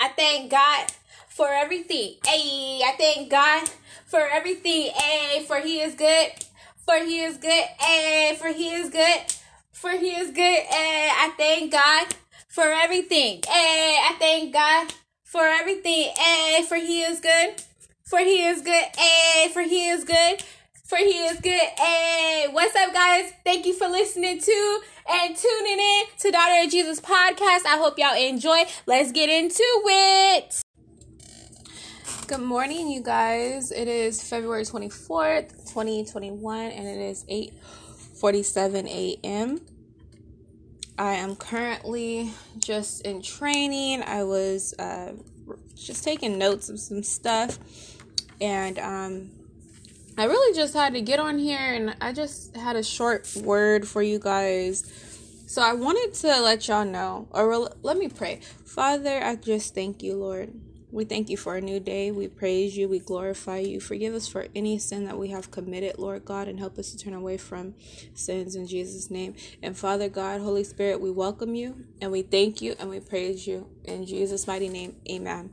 I thank God for everything. Hey, I thank God for everything. Hey, for He is good. For He is good. Hey, for He is good. For He is good. Hey, I thank God for everything. Hey, I thank God for everything. Hey, for He is good. For He is good. Hey, for He is good. For He is good. Hey, what's up, guys? Thank you for listening to and tuning in to Daughter of Jesus podcast. I hope y'all enjoy. Let's get into it. Good morning, you guys. It is February 24th, 2021, and it is 8:47 a.m. I am currently just in training. I was uh, just taking notes of some stuff, and um, I really just had to get on here and I just had a short word for you guys. So I wanted to let y'all know, or let me pray. Father, I just thank you, Lord. We thank you for a new day. We praise you. We glorify you. Forgive us for any sin that we have committed, Lord God, and help us to turn away from sins in Jesus' name. And Father God, Holy Spirit, we welcome you and we thank you and we praise you. In Jesus' mighty name, amen.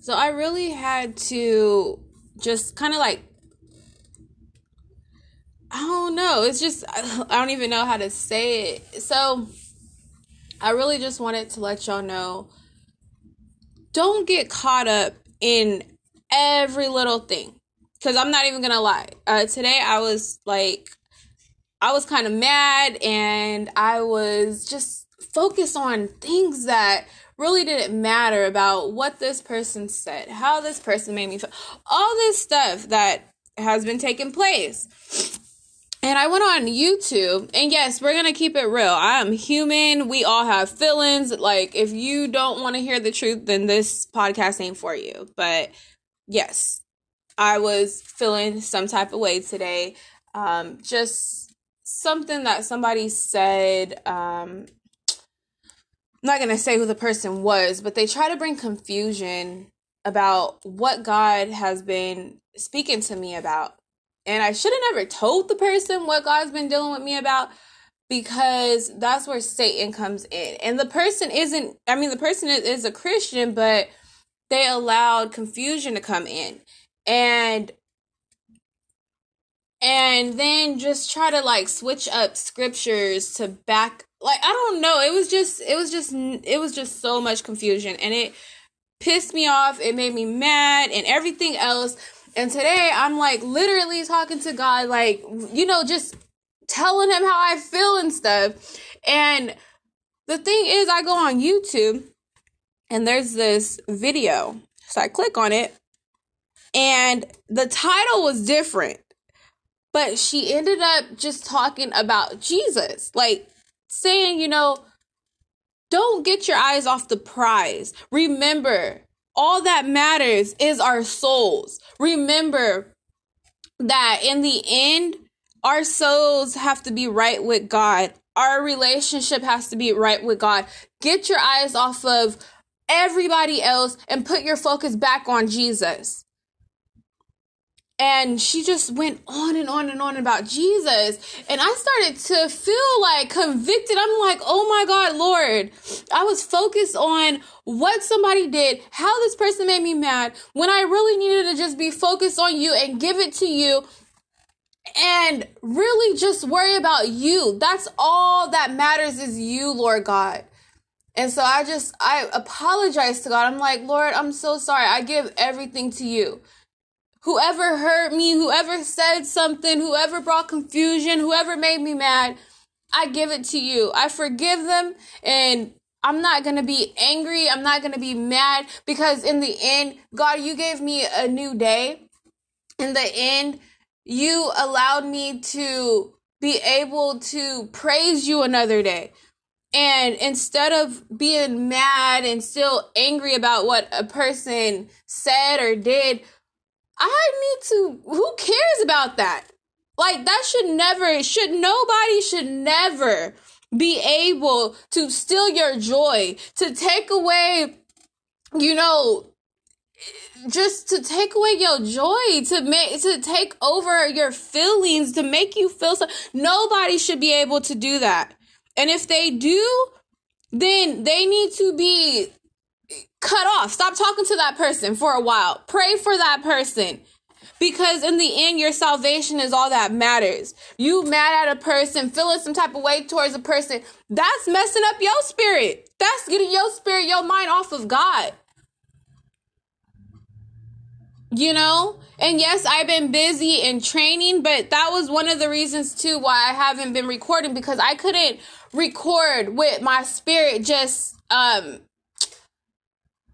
So I really had to just kind of like I don't know. It's just I don't even know how to say it. So I really just wanted to let y'all know don't get caught up in every little thing. Cuz I'm not even going to lie. Uh, today I was like I was kind of mad and I was just focused on things that really didn't matter about what this person said, how this person made me feel, all this stuff that has been taking place. And I went on YouTube, and yes, we're gonna keep it real. I am human. We all have feelings. Like, if you don't want to hear the truth, then this podcast ain't for you. But yes, I was feeling some type of way today. Um, just something that somebody said um, I'm not going to say who the person was, but they try to bring confusion about what God has been speaking to me about. And I should have never told the person what God's been dealing with me about because that's where Satan comes in. And the person isn't, I mean, the person is, is a Christian, but they allowed confusion to come in. And and then just try to like switch up scriptures to back like I don't know. It was just it was just it was just so much confusion and it pissed me off. It made me mad and everything else. And today I'm like literally talking to God like you know just telling him how I feel and stuff. And the thing is I go on YouTube and there's this video. So I click on it and the title was different. But she ended up just talking about Jesus. Like saying, you know, don't get your eyes off the prize. Remember, all that matters is our souls. Remember that in the end, our souls have to be right with God. Our relationship has to be right with God. Get your eyes off of everybody else and put your focus back on Jesus and she just went on and on and on about Jesus. And I started to feel like convicted. I'm like, oh my God, Lord. I was focused on what somebody did, how this person made me mad, when I really needed to just be focused on you and give it to you and really just worry about you. That's all that matters is you, Lord God. And so I just, I apologize to God. I'm like, Lord, I'm so sorry. I give everything to you whoever hurt me, whoever said something, whoever brought confusion, whoever made me mad, I give it to you. I forgive them and I'm not going to be angry. I'm not going to be mad because in the end, God, you gave me a new day. In the end, you allowed me to be able to praise you another day. And instead of being mad and still angry about what a person said or did, I need to, who cares about that? Like, that should never, should nobody should never be able to steal your joy, to take away, you know, just to take away your joy, to make, to take over your feelings, to make you feel so. Nobody should be able to do that. And if they do, then they need to be cut off. Stop talking to that person for a while. Pray for that person. Because in the end, your salvation is all that matters. You mad at a person, feeling some type of way towards a person, that's messing up your spirit. That's getting your spirit, your mind off of God. You know? And yes, I've been busy in training, but that was one of the reasons too why I haven't been recording because I couldn't record with my spirit just um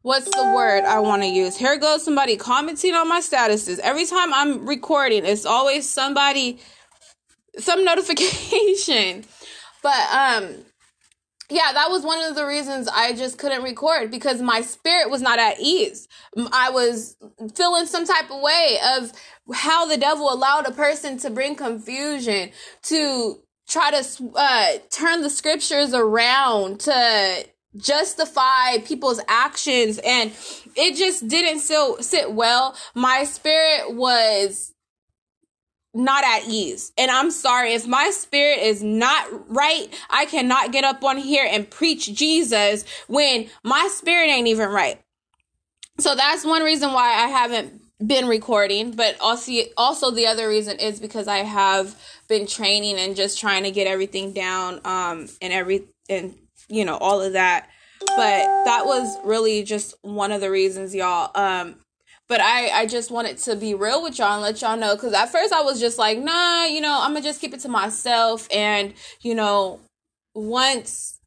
what's the word I want to use? Here goes somebody commenting on my statuses. Every time I'm recording, it's always somebody some notification. But um yeah, that was one of the reasons I just couldn't record because my spirit was not at ease. I was feeling some type of way of how the devil allowed a person to bring confusion, to try to uh, turn the scriptures around, to justify people's actions and it just didn't sit, sit well. My spirit was not at ease. And I'm sorry, if my spirit is not right, I cannot get up on here and preach Jesus when my spirit ain't even right. So that's one reason why I haven't been recording, but also also the other reason is because I have been training and just trying to get everything down um and every and you know all of that. But that was really just one of the reasons y'all um but I, I just wanted to be real with y'all and let y'all know because at first I was just like, nah, you know, I'm gonna just keep it to myself. And, you know, once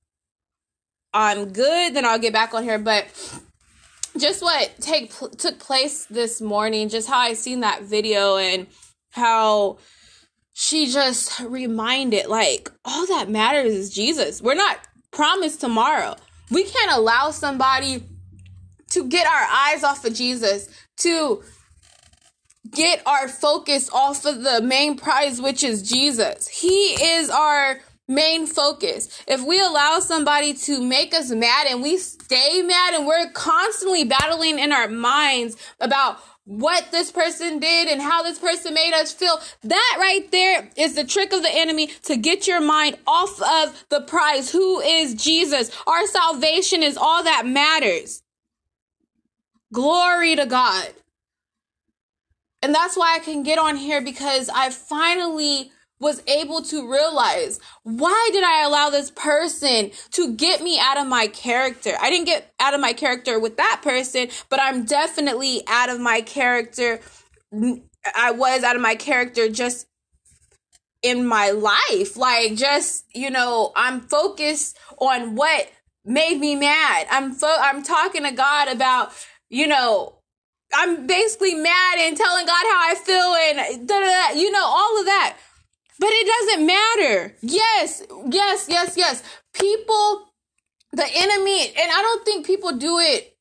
I'm good, then I'll get back on here. But just what take took place this morning, just how I seen that video and how she just reminded like all that matters is Jesus. We're not promised tomorrow. We can't allow somebody to get our eyes off of Jesus, to get our focus off of the main prize, which is Jesus. He is our main focus. If we allow somebody to make us mad and we stay mad and we're constantly battling in our minds about what this person did and how this person made us feel. That right there is the trick of the enemy to get your mind off of the prize. Who is Jesus? Our salvation is all that matters. Glory to God. And that's why I can get on here because I finally was able to realize why did I allow this person to get me out of my character? I didn't get out of my character with that person, but I'm definitely out of my character. I was out of my character just in my life. Like, just, you know, I'm focused on what made me mad. I'm fo- I'm talking to God about, you know, I'm basically mad and telling God how I feel and da da da, you know, all of that. But it doesn't matter. Yes, yes, yes, yes. People, the enemy, and I don't think people do it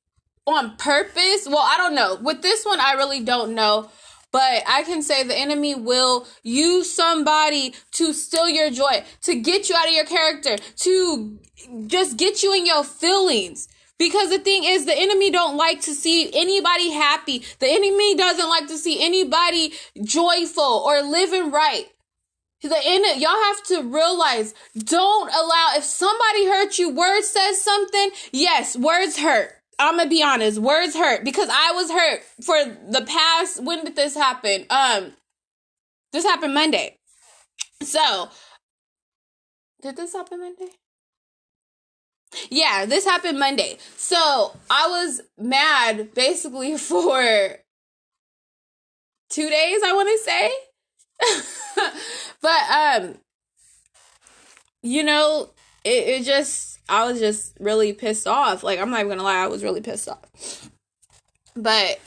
on purpose. Well, I don't know. With this one, I really don't know. But I can say the enemy will use somebody to steal your joy, to get you out of your character, to just get you in your feelings. Because the thing is, the enemy don't like to see anybody happy. The enemy doesn't like to see anybody joyful or living right. The end, y'all have to realize, don't allow, if somebody hurt you, words says something, yes, words hurt. I'm gonna be honest, words hurt because I was hurt for the past, when did this happen? Um, this happened Monday. So, did this happen Monday? Yeah, this happened Monday. So I was mad basically for two days, I want to say. but um you know, it, it just I was just really pissed off. Like I'm not even gonna lie, I was really pissed off. But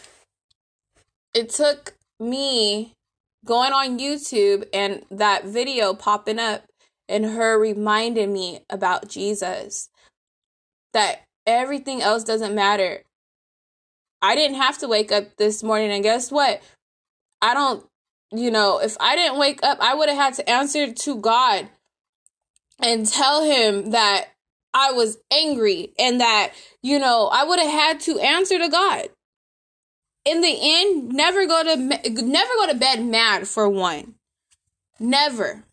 it took me going on YouTube and that video popping up and her reminding me about Jesus that everything else doesn't matter. I didn't have to wake up this morning, and guess what? I don't, you know, if I didn't wake up, I would have had to answer to God and tell him that I was angry and that, you know, I would have had to answer to God. In the end, never go to never go to bed mad for one. Never.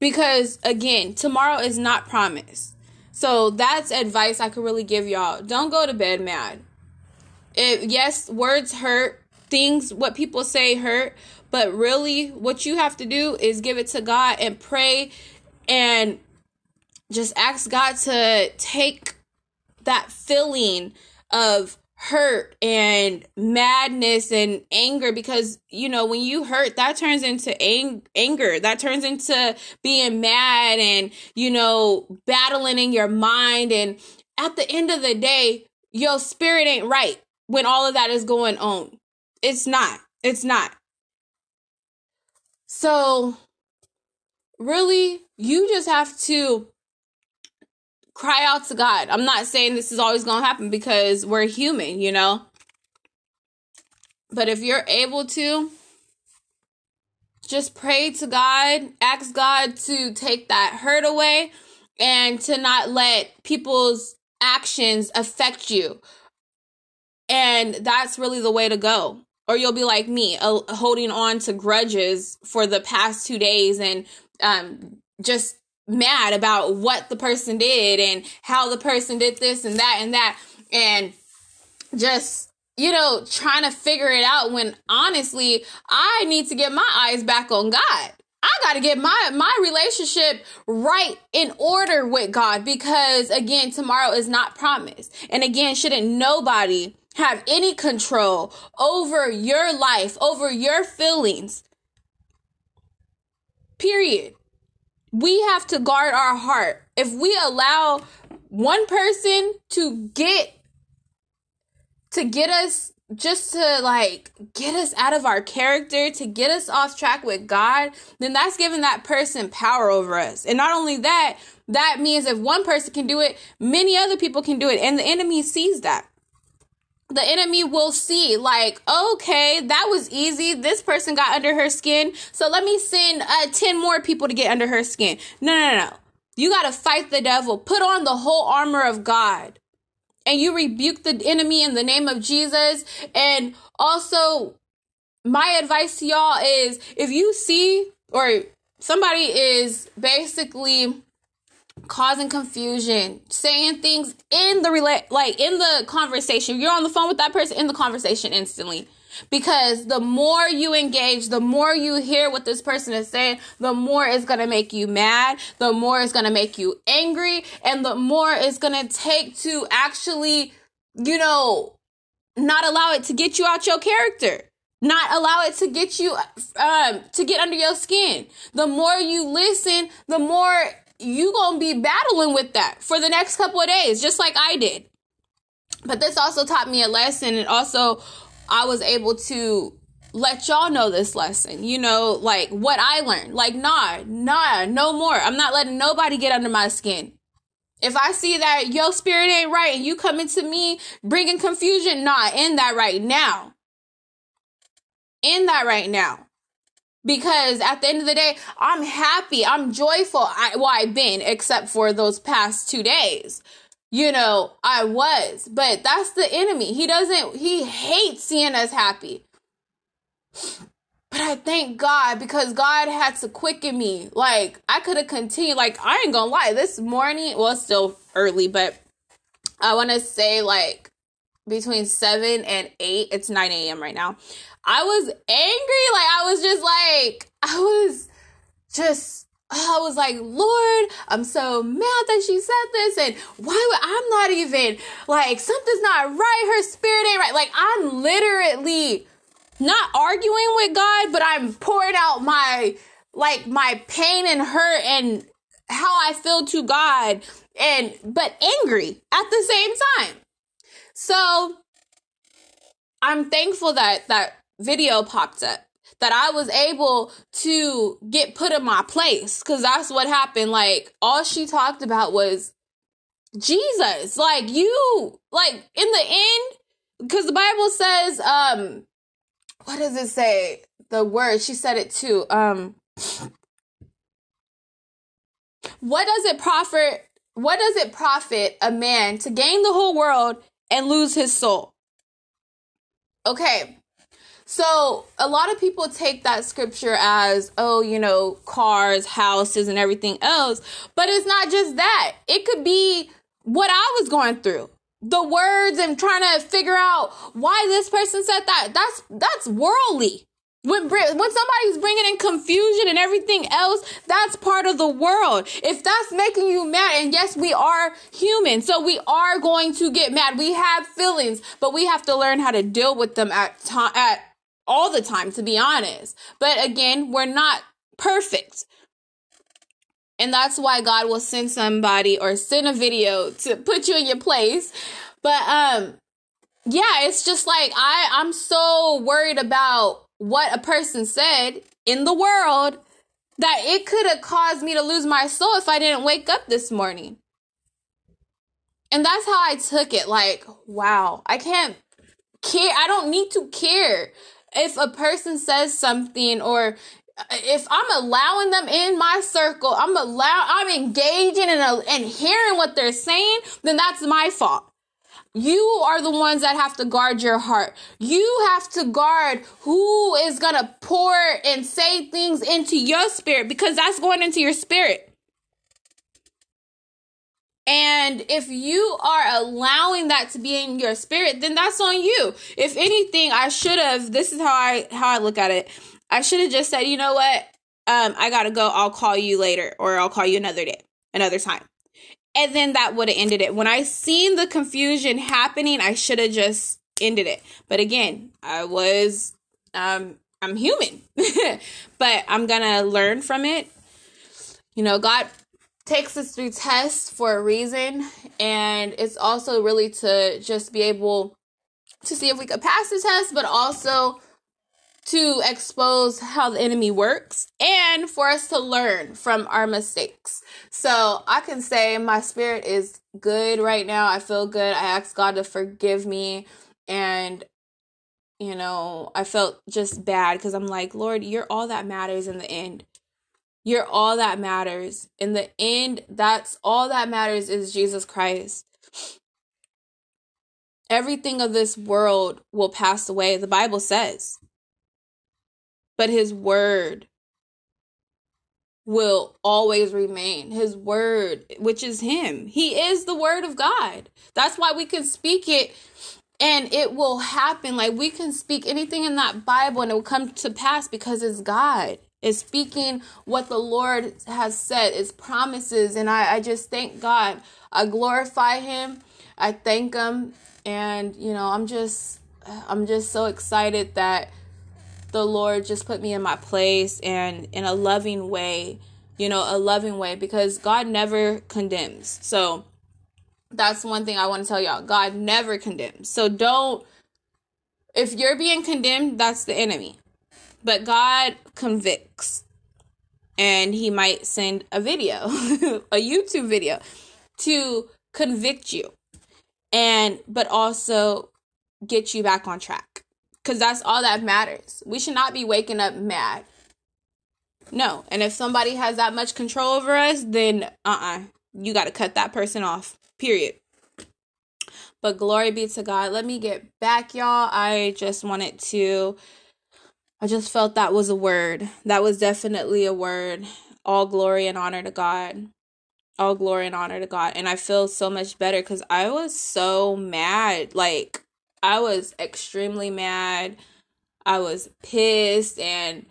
Because again, tomorrow is not promised. So that's advice I could really give y'all. Don't go to bed mad. It, yes, words hurt. Things, what people say hurt. But really, what you have to do is give it to God and pray and just ask God to take that feeling of hurt and madness and anger because you know when you hurt that turns into ang- anger. That turns into being mad and you know battling in your mind. And at the end of the day your spirit ain't right when all of that is going on. It's not. It's not so really you just have to cry out to God. I'm not saying this is always going to happen because we're human, you know? But if you're able to, just pray to God, ask God to take that hurt away and to not let people's actions affect you. And that's really the way to go. Or you'll be like me, uh, holding on to grudges for the past two days and um, just mad about what the person did and how the person did this and that and that and just you know trying to figure it out when honestly I need to get my eyes back on God. I got to get my my relationship right in order with God because again tomorrow is not promised. And again shouldn't nobody have any control over your life, over your feelings. Period we have to guard our heart. If we allow one person to get to get us just to like get us out of our character, to get us off track with God, then that's giving that person power over us. And not only that, that means if one person can do it, many other people can do it. And the enemy sees that the enemy will see like okay that was easy. This person got under her skin. So let me send uh, 10 more people to get under her skin. No no no you got to fight the devil. Put on the whole armor of god. And you rebuke the enemy in the name of jesus. And also my advice to y'all is if you see or somebody is basically causing confusion, saying things in the rela- like in the conversation. You're on the phone with that person in the conversation instantly. Because the more you engage, the more you hear what this person is saying, the more it's going to make you mad, the more it's going to make you angry, and the more it's going to take to actually, you know, not allow it to get you out your character not allow it to get you um to get under your skin the more you listen the more you gonna be battling with that for the next couple of days, just like I did. But this also taught me a lesson, and also I was able to let y'all know this lesson. You know, like what I learned. Like, nah, nah, no more. I'm not letting nobody get under my skin. If I see that your spirit ain't right and you coming to me bringing confusion, nah, end that right now. End that right now because at the end of the day, I'm happy, I'm joyful. I, well, I've been, except for those past two days. You know, I was, but that's the enemy. He doesn't, he hates seeing us happy. But I thank God because God had to quicken me. Like, I could have continued. Like, I ain't gonna lie, this morning, well, still early, but I wanna say, like, between 7 and 8, it's 9 a.m. right now. I was angry. Like I was just like I was just I was like, Lord, I'm so mad that she said this, and why would I'm not even like something's not right, her spirit ain't right. Like I'm literally not arguing with God, but I'm pouring out my like my pain and hurt and how I feel to God and but angry at the same time. So I'm thankful that that video popped up that I was able to get put in my place cuz that's what happened. Like all she talked about was Jesus like you like in the end cuz the bible says um what does it say? The word she said it too um what does it profit what does it profit a man to gain the whole world and lose his soul okay So a lot of people take that scripture as, oh, you know, cars, houses, and everything else. But it's not just that. It could be what I was going through. The words and trying to figure out why this person said that. That's that's worldly. When, when somebody's bringing in confusion and everything else, that's part of the world. If that's making you mad, and yes, we are human, so we are going to get mad. We have feelings, but we have to learn how to deal with them at time, at all the time, to be honest. But again, we're not perfect. And that's why God will send somebody or send a video to put you in your place. But, um, yeah, it's just like I, I'm so worried about what a person said in the world that it could have caused me to lose my soul if I didn't wake up this morning. And that's how I took it. Like, wow, I can't care. I don't need to care if a person says something or if I'm allowing them in my circle, I'm allow I'm engaging and, and hearing what they're saying, then that's my fault. You are the ones that have to guard your heart. You have to guard who is going to pour and say things into your spirit because that's going into your spirit. And if you are allowing that to be in your spirit, then that's on you. If anything, I should have this is how I how I look at it. I should have just said, "You know what? Um I got to go. I'll call you later or I'll call you another day, another time." And then that would have ended it. When I seen the confusion happening, I should have just ended it. But again, I was um I'm human. but I'm going to learn from it. You know, God takes us through tests for a reason and it's also really to just be able to see if we could pass the test, but also to expose how the enemy works and for us to learn from our mistakes. So I can say my spirit is good right now. I feel good. I ask God to forgive me. And, you know, I felt just bad because I'm like, Lord, you're all that matters in the end. You're all that matters. In the end, that's all that matters is Jesus Christ. Everything of this world will pass away, the Bible says but his word will always remain. His word, which is him. He is the word of God. That's why we can speak it and it will happen. Like we can speak anything in that Bible and it will come to pass because it's God. Is speaking what the Lord has said, His promises. And I, I just thank God. I glorify Him. I thank Him. And, you know, I'm just I'm just so excited that the Lord just put me in my place and in a loving way, you know, a loving way because God never condemns. So that's one thing I want to tell y'all. God never condemns. So don't if you're being condemned, that's the enemy. But God convicts. And he might send a video, a YouTube video to convict you and but also get you back on track. Because that's all that matters. We should not be waking up mad. No. And if somebody has that much control over us, then uh uh-uh. uh You got to cut that person off. Period. But glory be to God. Let me get back, y'all. I just wanted to. I just felt that was a word. That was definitely a word. All glory and honor to God. All glory and honor to God. And I feel so much better because I was so mad. Like, I was extremely mad. I was pissed. And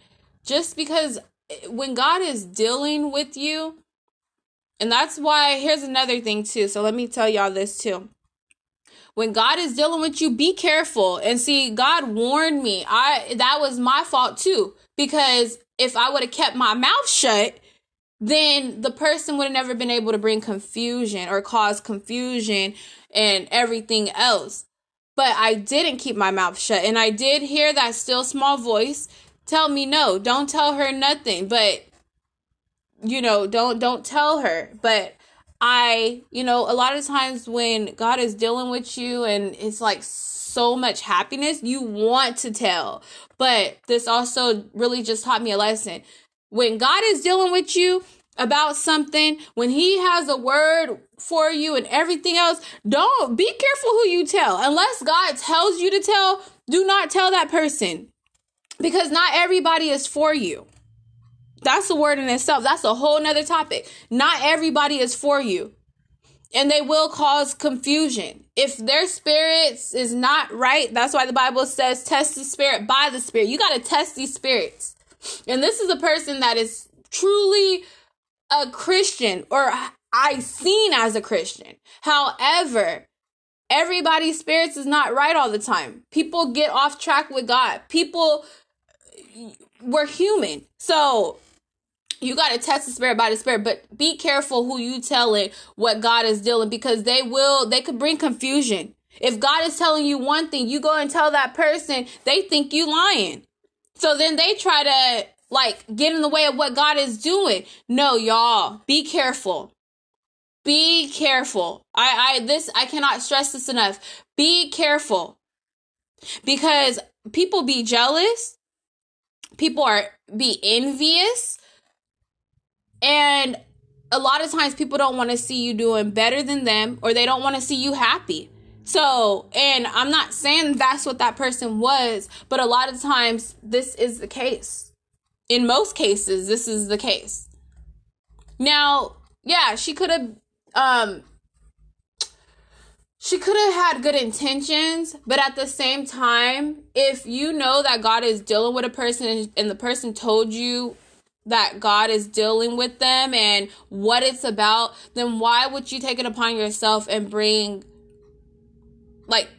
just because when God is dealing with you, and that's why, here's another thing too. So let me tell y'all this too. When God is dealing with you, be careful. And see, God warned me. I that was my fault too. Because if I would have kept my mouth shut, then the person would have never been able to bring confusion or cause confusion and everything else. But I didn't keep my mouth shut. And I did hear that still small voice tell me no, don't tell her nothing. But you know, don't don't tell her. But I, you know, a lot of times when God is dealing with you and it's like so much happiness, you want to tell. But this also really just taught me a lesson. When God is dealing with you, about something, when he has a word for you and everything else, don't be careful who you tell. Unless God tells you to tell, do not tell that person. Because not everybody is for you. That's a word in itself. That's a whole nother topic. Not everybody is for you. And they will cause confusion. If their spirits is not right, that's why the Bible says test the spirit by the spirit. You got to test these spirits. And this is a person that is truly a Christian or I seen as a Christian. However, everybody's spirits is not right all the time. People get off track with God. People we're human. So you got to test the spirit by the spirit, but be careful who you telling what God is dealing because they will, they could bring confusion. If God is telling you one thing, you go and tell that person, they think you lying. So then they try to like get in the way of what God is doing. No, y'all, be careful. Be careful. I, I, this, I cannot stress this enough. Be careful because people be jealous. People are be envious and a lot of times people don't want to see you doing better than them or they don't want to see you happy. So, and I'm not saying that's what that person was, but a lot of times this is the case. In most cases, this is the case. Now, yeah, she could have um she could have had good intentions, but at the same time, if you know that God is dealing with a person and the person told you that God is dealing with them and what it's about, then why would you take it upon yourself and bring, like,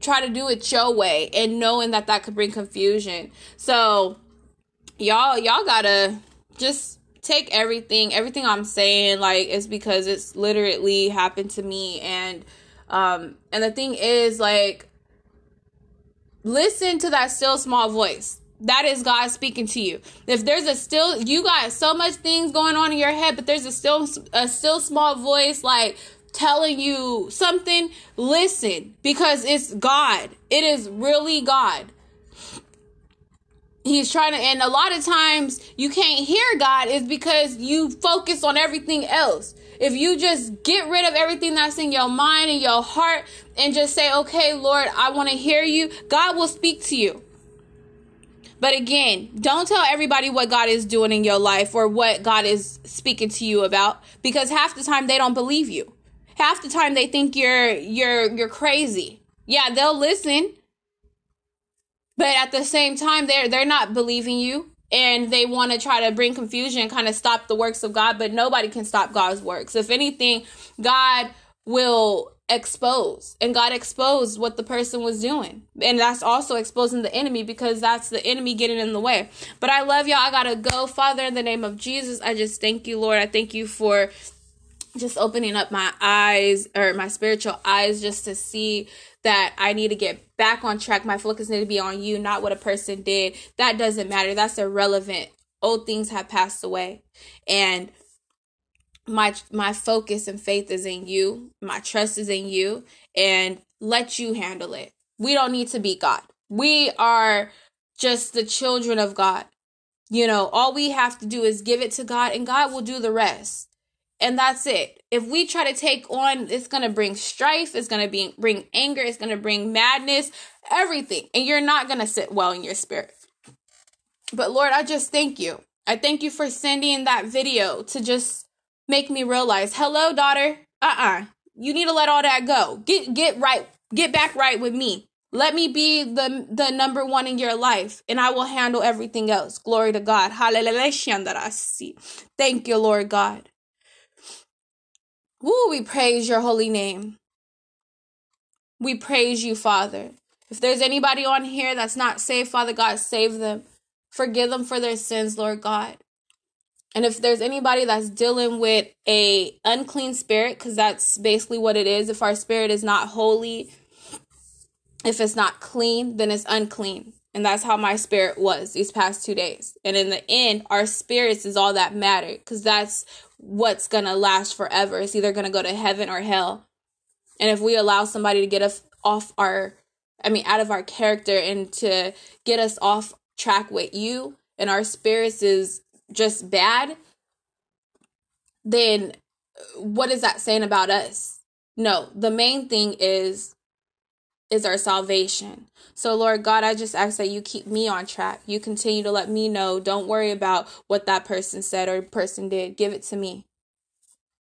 try to do it your way and knowing that that could bring confusion? So, y'all, y'all gotta just take everything, everything I'm saying, like, it's because it's literally happened to me. And, um, and the thing is, like, listen to that still small voice that is God speaking to you. If there's a still, you got so much things going on in your head, but there's a still, a still small voice like telling you something, listen because it's God. It is really God. He's trying to, and a lot of times you can't hear God is because you focus on everything else. If you just get rid of everything that's in your mind and your heart and just say, okay, Lord, I want to hear you, God will speak to you. But again, don't tell everybody what God is doing in your life or what God is speaking to you about because half the time they don't believe you. Half the time they think you're you're you're crazy. Yeah, they'll listen. But at the same time they're they're not believing you and they want to try to bring confusion kind of stop the works of God, but nobody can stop God's works. If anything, God will expose and God exposed what the person was doing. And that's also exposing the enemy because that's the enemy getting in the way. But I love y'all. I got to go. Father, in the name of Jesus, I just thank you, Lord. I thank you for just opening up my eyes or my spiritual eyes just to see that I need to get back on track. My focus need to be on you, not what a person did. That doesn't matter. That's irrelevant. Old things have passed away. And my my focus and faith is in you my trust is in you and let you handle it we don't need to be god we are just the children of god you know all we have to do is give it to god and god will do the rest and that's it if we try to take on it's going to bring strife it's going to be bring anger it's going to bring madness everything and you're not going to sit well in your spirit but lord i just thank you i thank you for sending that video to just make me realize, hello, daughter. Uh-uh. You need to let all that go. Get get right. Get back right with me. Let me be the the number one in your life, and I will handle everything else. Glory to God. Hallelujah. Thank you, Lord God. Woo, we praise your holy name. We praise you, Father. If there's anybody on here that's not saved, Father God, save them. Forgive them for their sins, Lord God. And if there's anybody that's dealing with a unclean spirit, because that's basically what it is, if our spirit is not holy, if it's not clean, then it's unclean. And that's how my spirit was these past two days. And in the end, our spirits is all that matter because that's what's going to last forever. It's either going to go to heaven or hell. And if we allow somebody to get us off our, I mean, out of our character and to get us off track with you and our spirits is just bad, then what is that saying about us? No, the main thing is is our salvation. So, Lord God, I just ask that you keep me on track. You continue to let me know. Don't worry about what that person said or person did. Give it to me.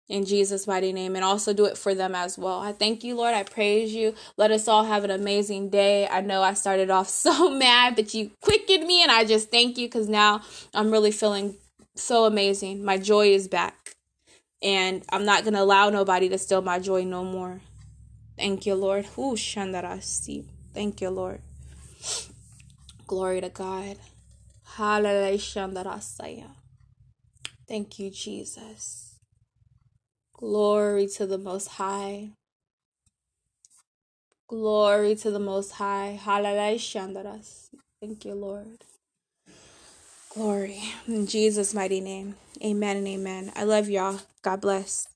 In Jesus' mighty name, and also do it for them as well. I thank you, Lord. I praise you. Let us all have an amazing day. I know I started off so mad, but you quickened me, and I just thank you because now I'm really feeling so amazing. My joy is back, and I'm not going to allow nobody to steal my joy no more. Thank you, Lord. Ooh, shandarasi. Thank you, Lord. Glory to God. Hallelujah. Thank you, Jesus. Glory to the Most High. Glory to the Most High. Hallelujah. Thank you, Lord. Glory. In Jesus' mighty name. Amen and amen. I love y'all. God bless.